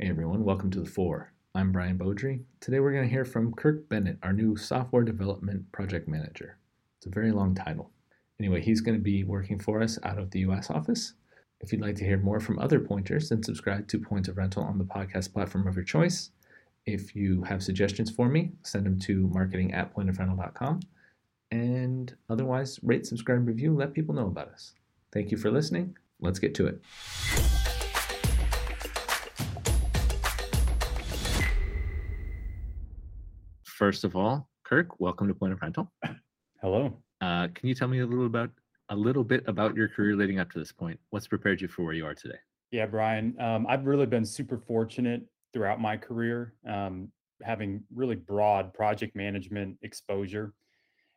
Hey everyone, welcome to the Four. I'm Brian Beaudry. Today we're going to hear from Kirk Bennett, our new software development project manager. It's a very long title. Anyway, he's going to be working for us out of the US office. If you'd like to hear more from other pointers, then subscribe to Points of Rental on the podcast platform of your choice. If you have suggestions for me, send them to marketing at pointofrental.com. And otherwise, rate, subscribe, review, let people know about us. Thank you for listening. Let's get to it. First of all, Kirk, welcome to Point of Rental. Hello. Uh, can you tell me a little about a little bit about your career leading up to this point? What's prepared you for where you are today? Yeah, Brian. Um, I've really been super fortunate throughout my career, um, having really broad project management exposure.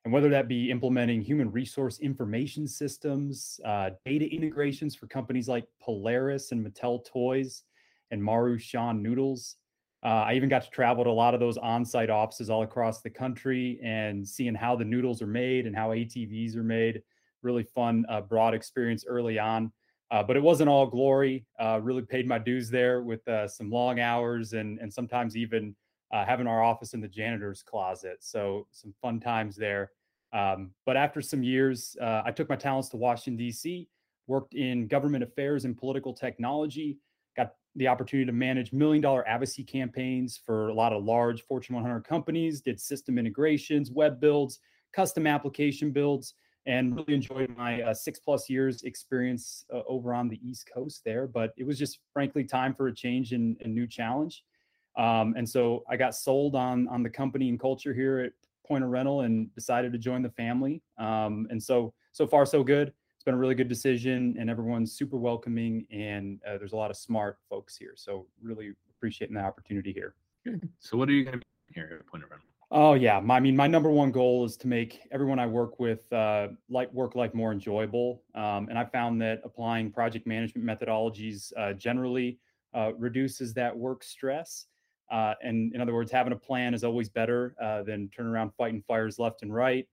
And whether that be implementing human resource information systems, uh, data integrations for companies like Polaris and Mattel Toys and Maruchan Noodles, uh, I even got to travel to a lot of those on-site offices all across the country and seeing how the noodles are made and how ATVs are made. Really fun, uh, broad experience early on. Uh, but it wasn't all glory. Uh, really paid my dues there with uh, some long hours and and sometimes even uh, having our office in the janitor's closet. So some fun times there. Um, but after some years, I took my talents to Washington D.C. Worked in government affairs and political technology the opportunity to manage million dollar advocacy campaigns for a lot of large Fortune 100 companies, did system integrations, web builds, custom application builds, and really enjoyed my uh, six plus years experience uh, over on the East Coast there. But it was just frankly time for a change and a new challenge. Um, and so I got sold on on the company and culture here at Point of Rental and decided to join the family. Um, and so so far so good been a really good decision and everyone's super welcoming and uh, there's a lot of smart folks here so really appreciating the opportunity here. Good. so what are you going to be here at point of rental? Oh yeah my, i mean my number one goal is to make everyone i work with uh, like work life more enjoyable um, and i found that applying project management methodologies uh, generally uh, reduces that work stress. Uh, and in other words having a plan is always better uh, than turn around fighting fires left and right.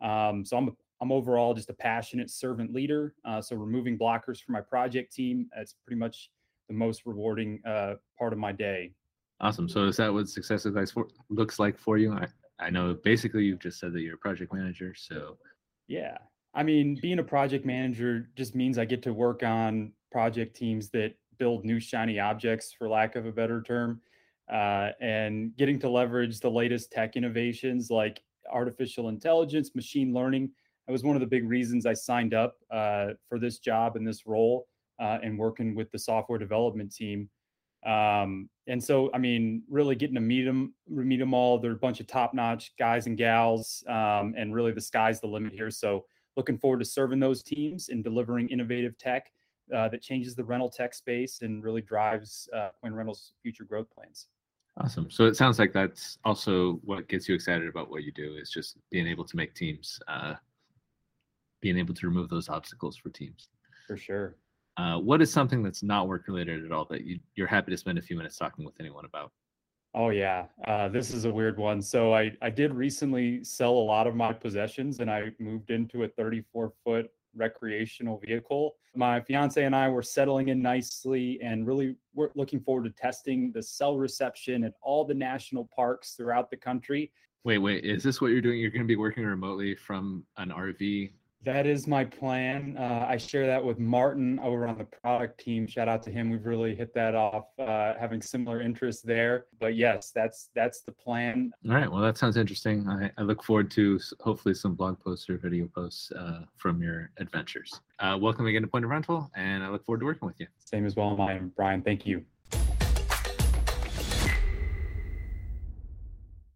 Um, so i'm I'm overall just a passionate servant leader. Uh, so removing blockers for my project team, that's pretty much the most rewarding uh, part of my day. Awesome. So is that what success looks like for, looks like for you? I, I know basically you've just said that you're a project manager. So yeah, I mean, being a project manager just means I get to work on project teams that build new shiny objects, for lack of a better term, uh, and getting to leverage the latest tech innovations like artificial intelligence, machine learning that was one of the big reasons I signed up uh, for this job and this role uh, and working with the software development team. Um, and so, I mean, really getting to meet them, meet them all. They're a bunch of top-notch guys and gals, um, and really the sky's the limit here. So, looking forward to serving those teams and delivering innovative tech uh, that changes the rental tech space and really drives uh, Point Rentals' future growth plans. Awesome. So it sounds like that's also what gets you excited about what you do is just being able to make teams uh, being able to remove those obstacles for teams. For sure. Uh, what is something that's not work related at all that you, you're happy to spend a few minutes talking with anyone about? Oh yeah, uh, this is a weird one. So I I did recently sell a lot of my possessions, and I moved into a 34 foot recreational vehicle. My fiance and I were settling in nicely, and really we're looking forward to testing the cell reception at all the national parks throughout the country. Wait, wait, is this what you're doing? You're going to be working remotely from an RV that is my plan. Uh, I share that with Martin over on the product team. Shout out to him. We've really hit that off, uh, having similar interests there. But yes, that's that's the plan. All right. Well, that sounds interesting. I, I look forward to hopefully some blog posts or video posts uh, from your adventures. Uh, welcome again to Point of Rental, and I look forward to working with you. Same as well, my Brian. Thank you.